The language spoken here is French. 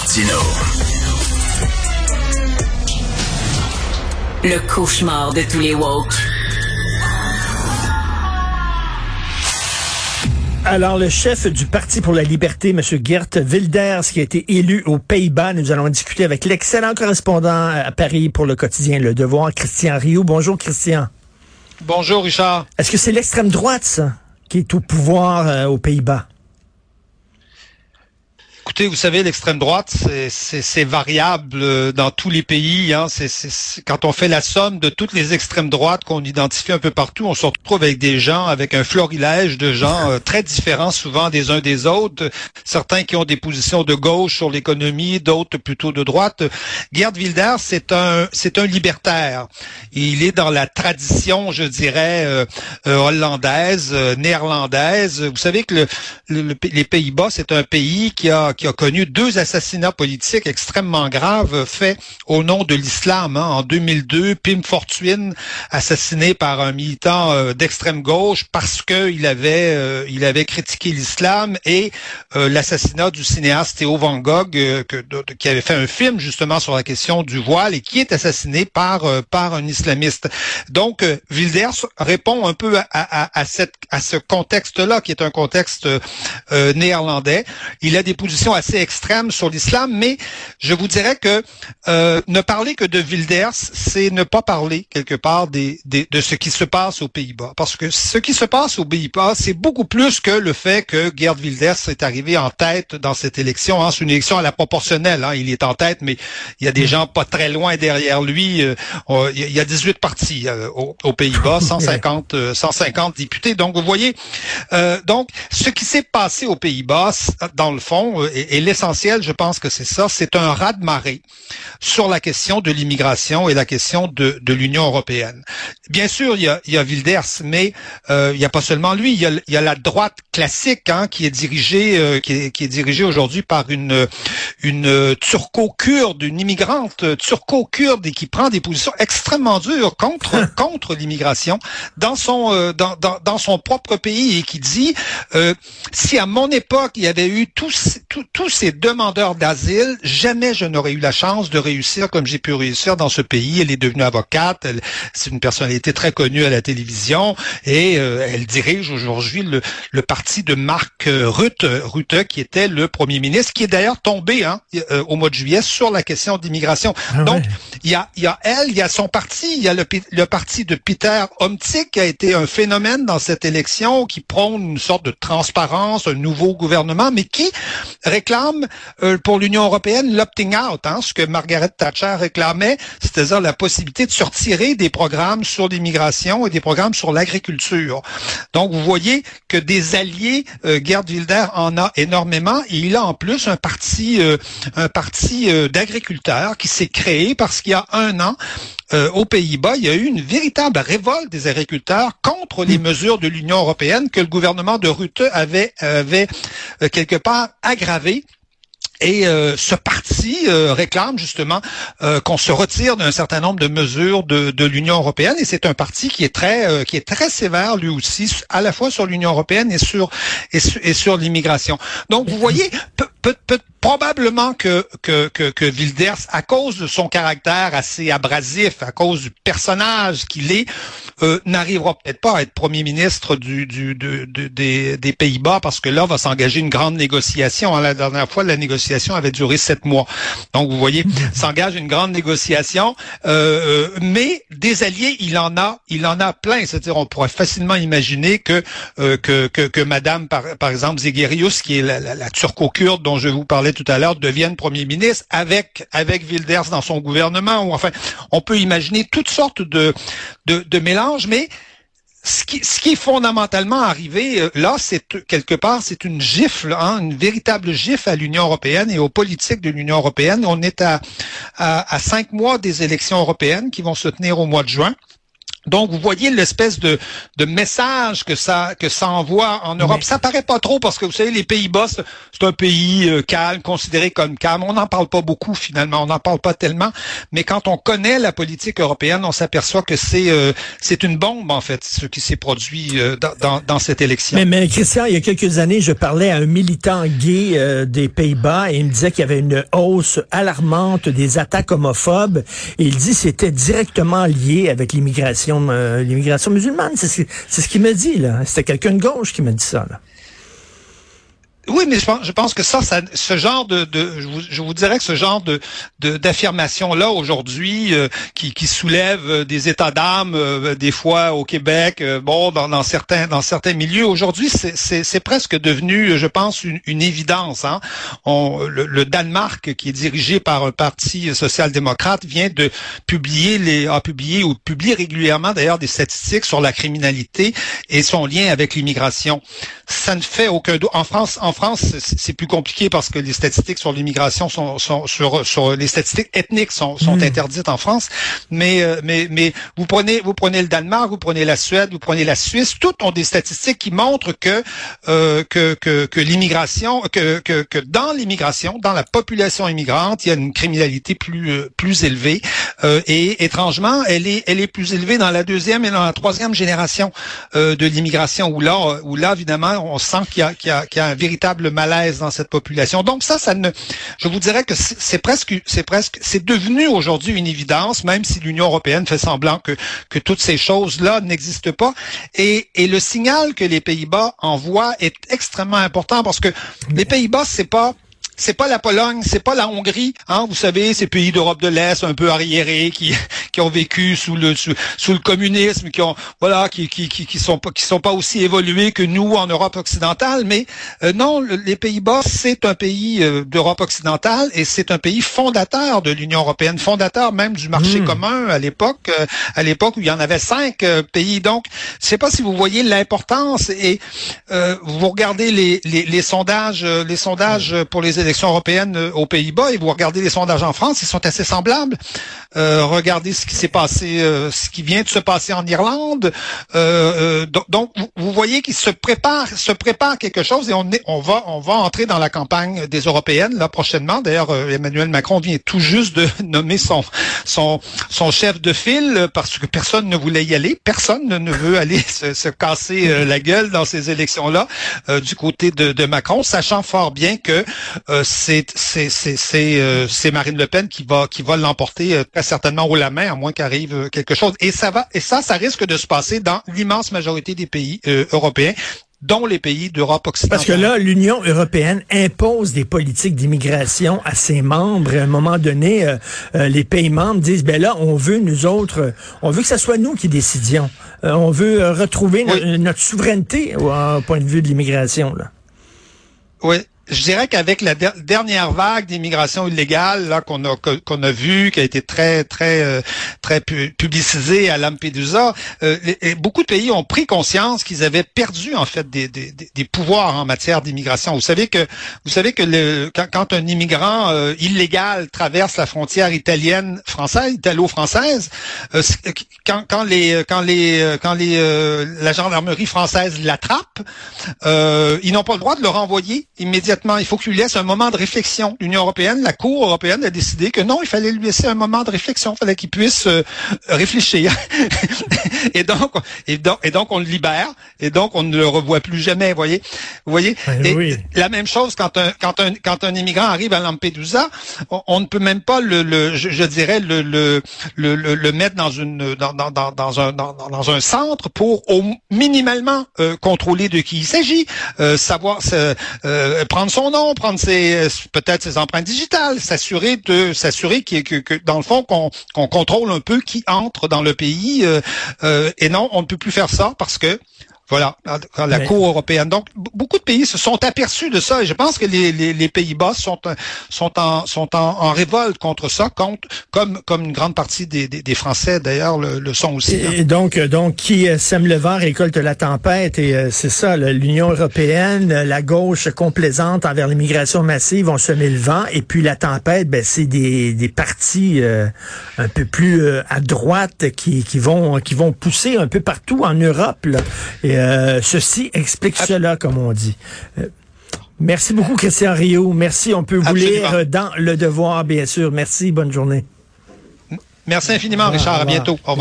Martino. Le cauchemar de tous les woke. Alors, le chef du Parti pour la liberté, M. Geert Wilders, qui a été élu aux Pays-Bas, nous allons discuter avec l'excellent correspondant à Paris pour le quotidien Le Devoir, Christian Rioux. Bonjour, Christian. Bonjour, Richard. Est-ce que c'est l'extrême droite, ça, qui est au pouvoir euh, aux Pays-Bas? Écoutez, vous savez, l'extrême droite, c'est variable euh, dans tous les pays. Hein. C'est quand on fait la somme de toutes les extrêmes droites qu'on identifie un peu partout, on se retrouve avec des gens, avec un florilège de gens euh, très différents souvent des uns des autres. Certains qui ont des positions de gauche sur l'économie, d'autres plutôt de droite. Gerd Wilders, c'est un, c'est un libertaire. Il est dans la tradition, je dirais, euh, hollandaise, néerlandaise. Vous savez que le, les Pays-Bas, c'est un pays qui a qui a connu deux assassinats politiques extrêmement graves faits au nom de l'islam. Hein. En 2002, Pim Fortuyn, assassiné par un militant euh, d'extrême gauche parce qu'il avait, euh, il avait critiqué l'islam, et euh, l'assassinat du cinéaste Théo Van Gogh, que, qui avait fait un film justement sur la question du voile et qui est assassiné par, par un islamiste. Donc, Wilders répond un peu à, à, à, cette, à ce contexte-là, qui est un contexte néerlandais. Il a des positions assez extrême sur l'islam, mais je vous dirais que euh, ne parler que de Wilders, c'est ne pas parler quelque part des, de ce qui se passe aux Pays-Bas. Parce que ce qui se passe aux Pays-Bas, c'est beaucoup plus que le fait que Gerd Wilders est arrivé en tête dans cette élection. Hein. C'est une élection à la proportionnelle. Hein. Il est en tête, mais il y a des gens pas très loin derrière lui. Euh, il y a 18 partis euh, aux, Pays-Bas, 150, 150 députés. Donc, vous voyez, donc, ce qui s'est passé aux Pays-Bas, dans le fond, et, l'essentiel, je pense que c'est ça, c'est un raz-de-marée sur la question de l'immigration et la question de, de l'Union européenne. Bien sûr, il y a, il y a Wilders, mais euh, il n'y a pas seulement lui, il y a, il y a la droite classique hein, qui est dirigée, euh, qui est, qui est dirigée aujourd'hui par une, une turco-kurde, une immigrante turco-kurde et qui prend des positions extrêmement dures contre contre l'immigration dans son euh, dans, dans, dans, son propre pays et qui dit euh, si à mon époque il y avait eu tous tous ces demandeurs d'asile, jamais je n'aurais eu la chance de réussir comme j'ai pu réussir dans ce pays. Elle est devenue avocate, c'est une personnalité très connue à la télévision et euh, elle dirige aujourd'hui le, le, parti de Marc Rutte, Rutte, qui était le premier ministre, qui est d'ailleurs tombé hein, euh, au mois de juillet sur la question d'immigration. Ah Donc, il y, a, y a elle, il y a son parti, il y a le, le parti de Peter Omtzigt qui a été un phénomène dans cette élection, qui prône une sorte de transparence, un nouveau gouvernement, mais qui réclame euh, pour l'Union européenne l'opting out, hein, ce que Margaret Thatcher réclamait, c'est-à-dire la possibilité de se retirer des programmes sur l'immigration et des programmes sur l'agriculture. Donc vous voyez que des alliés, euh, Gerd Wilder en a énormément et il a en plus un parti, euh, un parti euh, d'agriculteurs qui s'est créé parce qu'il y a un an, aux Pays-Bas, il y a eu une véritable révolte des agriculteurs contre les mesures de l'Union européenne que le gouvernement de Rutte avait, avait quelque part aggravé. Et euh, ce parti euh, réclame justement euh, qu'on se retire d'un certain nombre de mesures de, de l'Union européenne. Et c'est un parti qui est très qui est très sévère lui aussi à la fois sur l'Union européenne et sur et, sur, l'immigration. Donc vous voyez peut, peut, probablement que, que, que, que, Wilders, à cause de son caractère assez abrasif, à cause du personnage qu'il est, euh, n'arrivera peut-être pas à être premier ministre du, du, des, des Pays-Bas parce que là va s'engager une grande négociation. La dernière fois, la négociation avait duré sept mois. Donc, vous voyez, s'engage une grande négociation, euh, euh, mais des alliés, il en a, il en a plein. C'est-à-dire, on pourrait facilement imaginer que que, que, que Madame, par, par exemple, Zegerius, qui est la, la, la turco-kurde dont je vous parlais tout à l'heure, devienne premier ministre avec avec Wilders dans son gouvernement. Ou enfin, on peut imaginer toutes sortes de de, de mélanges, mais ce qui, ce qui est fondamentalement arrivé euh, là, c'est quelque part, c'est une gifle, hein, une véritable gifle à l'Union européenne et aux politiques de l'Union européenne. On est à, à, à cinq mois des élections européennes qui vont se tenir au mois de juin. Donc, vous voyez l'espèce de, de message que ça que ça envoie en Europe. Ça paraît pas trop parce que vous savez, les Pays-Bas, c'est un pays euh, calme, considéré comme calme. On n'en parle pas beaucoup finalement, on n'en parle pas tellement. Mais quand on connaît la politique européenne, on s'aperçoit que c'est euh, c'est une bombe en fait, ce qui s'est produit euh, dans, dans, cette élection. Mais, mais, Christian, il y a quelques années, je parlais à un militant gay des Pays-Bas et il me disait qu'il y avait une hausse alarmante des attaques homophobes. Et il dit c'était directement lié avec l'immigration euh, l'immigration musulmane. C'est ce, qu'il me dit, là. C'était quelqu'un de gauche qui m'a dit ça, là. Oui, mais je pense, que ça, ça ce genre de, je, vous, dirais que ce genre de d'affirmation là aujourd'hui euh, qui, qui soulève euh, des états d'âme euh, des fois au Québec, bon dans, dans, certains dans certains milieux aujourd'hui, c'est presque devenu, je pense, une, une évidence. Hein? On, le, Danemark, qui est dirigé par un parti social-démocrate, vient de publier les a publié ou publie régulièrement d'ailleurs des statistiques sur la criminalité et son lien avec l'immigration. Ça ne fait aucun doute. En France, France, c'est plus compliqué parce que les statistiques sur l'immigration sont, sont sur, sur, les statistiques ethniques sont, sont hmm. interdites en France. Mais, euh, mais, mais vous prenez, vous prenez le Danemark, vous prenez la Suède, vous prenez la Suisse, toutes ont des statistiques qui montrent que euh, que, que, que l'immigration, que, que, que dans l'immigration, dans la population immigrante, il y a une criminalité plus euh, plus élevée. Euh, et étrangement, elle est elle est plus élevée dans la deuxième et dans la troisième génération euh, de l'immigration, où là où là évidemment on sent qu'il y a, qu'il y a, qu'il y a un véritable Donc ça, ça ne, je vous dirais que c'est presque, c'est presque, c'est devenu aujourd'hui une évidence, même si l'Union européenne fait semblant que que toutes ces choses-là n'existent pas. Et, et le signal que les Pays-Bas envoient est extrêmement important parce que les Pays-Bas, c'est pas c'est pas la Pologne, c'est pas la Hongrie, hein, vous savez, ces pays d'Europe de l'Est un peu arriérés qui qui ont vécu sous le sous, le communisme, qui ont voilà, qui qui qui, sont pas qui sont pas aussi évolués que nous en Europe occidentale, mais euh, non, les Pays-Bas c'est un pays euh, d'Europe occidentale et c'est un pays fondateur de l'Union européenne, fondateur même du marché hmm. commun à l'époque, euh, à l'époque où il y en avait cinq pays. Donc, je sais pas si vous voyez l'importance et vous regardez les, les, les sondages, les sondages pour les élections européennes aux Pays-Bas et vous regardez les sondages en France, ils sont assez semblables. regardez ce qui s'est passé, euh, ce qui vient de se passer en Irlande. Euh, euh, donc, vous voyez qu'il se prépare, quelque chose et on va, entrer dans la campagne des européennes là prochainement. D'ailleurs, Emmanuel Macron vient tout juste de nommer son chef de file parce que personne ne voulait y aller, personne ne veut aller se, casser la gueule dans ces élections là du côté de, de, Macron, sachant fort bien que c'est c'est c'est c'est Marine Le Pen qui va qui va l'emporter très certainement haut la main à moins qu'arrive euh, quelque chose. Et ça va, et ça, ça risque de se passer dans l'immense majorité des pays euh, européens dont les pays d'Europe occidentale. Parce que là, l'Union européenne impose des politiques d'immigration à ses membres. À un moment donné, euh, les pays membres disent, ben là, on veut, nous autres, on veut que ce soit nous qui décidions. on veut retrouver notre souveraineté au, point de vue de l'immigration. Oui, je dirais qu'avec la dernière vague d'immigration illégale là qu'on a qu'on a vu, qui a été très très euh, très publicisée à Lampedusa, euh, beaucoup de pays ont pris conscience qu'ils avaient perdu en fait des, des, des pouvoirs en matière d'immigration. Vous savez que vous savez que le, quand, quand un immigrant euh, illégal traverse la frontière italienne française, italo-française, quand, quand les quand les quand les la gendarmerie française l'attrape, ils n'ont pas le droit de le renvoyer immédiatement il faut qu'il lui laisse un moment de réflexion. L'Union européenne, la Cour européenne a décidé que non, il fallait lui laisser un moment de réflexion. Il fallait qu'il puisse euh, réfléchir. et donc, et donc, et donc, on le libère. Et donc, on ne le revoit plus jamais. Voyez, vous voyez? et La même chose quand un quand un quand un immigrant arrive à Lampedusa, on, ne peut même pas le, le je, dirais le, le le, le mettre dans une dans dans dans, dans un dans, dans, un centre pour au minimalement euh, contrôler de qui il s'agit, euh, savoir euh, prendre son nom, prendre ses peut-être ses empreintes digitales, s'assurer de s'assurer que, que, dans le fond qu'on qu'on contrôle un peu qui entre dans le pays. Euh, euh, et non, on ne peut plus faire ça parce que Voilà, la Cour européenne. Donc, beaucoup de pays se sont aperçus de ça et je pense que les, les, les Pays-Bas sont, sont, en, sont en, en, révolte contre ça, contre, comme, comme une grande partie des, des, des Français d'ailleurs le, le, sont aussi. Et, donc, donc, qui sème le vent récolte la tempête et euh, c'est ça, l'Union européenne, la gauche complaisante envers l'immigration massive ont semé le vent et puis la tempête, ben, c'est des, des partis euh, un peu plus euh, à droite qui, qui, vont, qui vont pousser un peu partout en Europe. Là. Et, euh, ceci explique cela, comme on dit. Euh, merci beaucoup, Christian Rio. Merci. On peut vous lire dans Le Devoir, bien sûr. Merci. Bonne journée. Merci infiniment, Richard. À bientôt. Au revoir.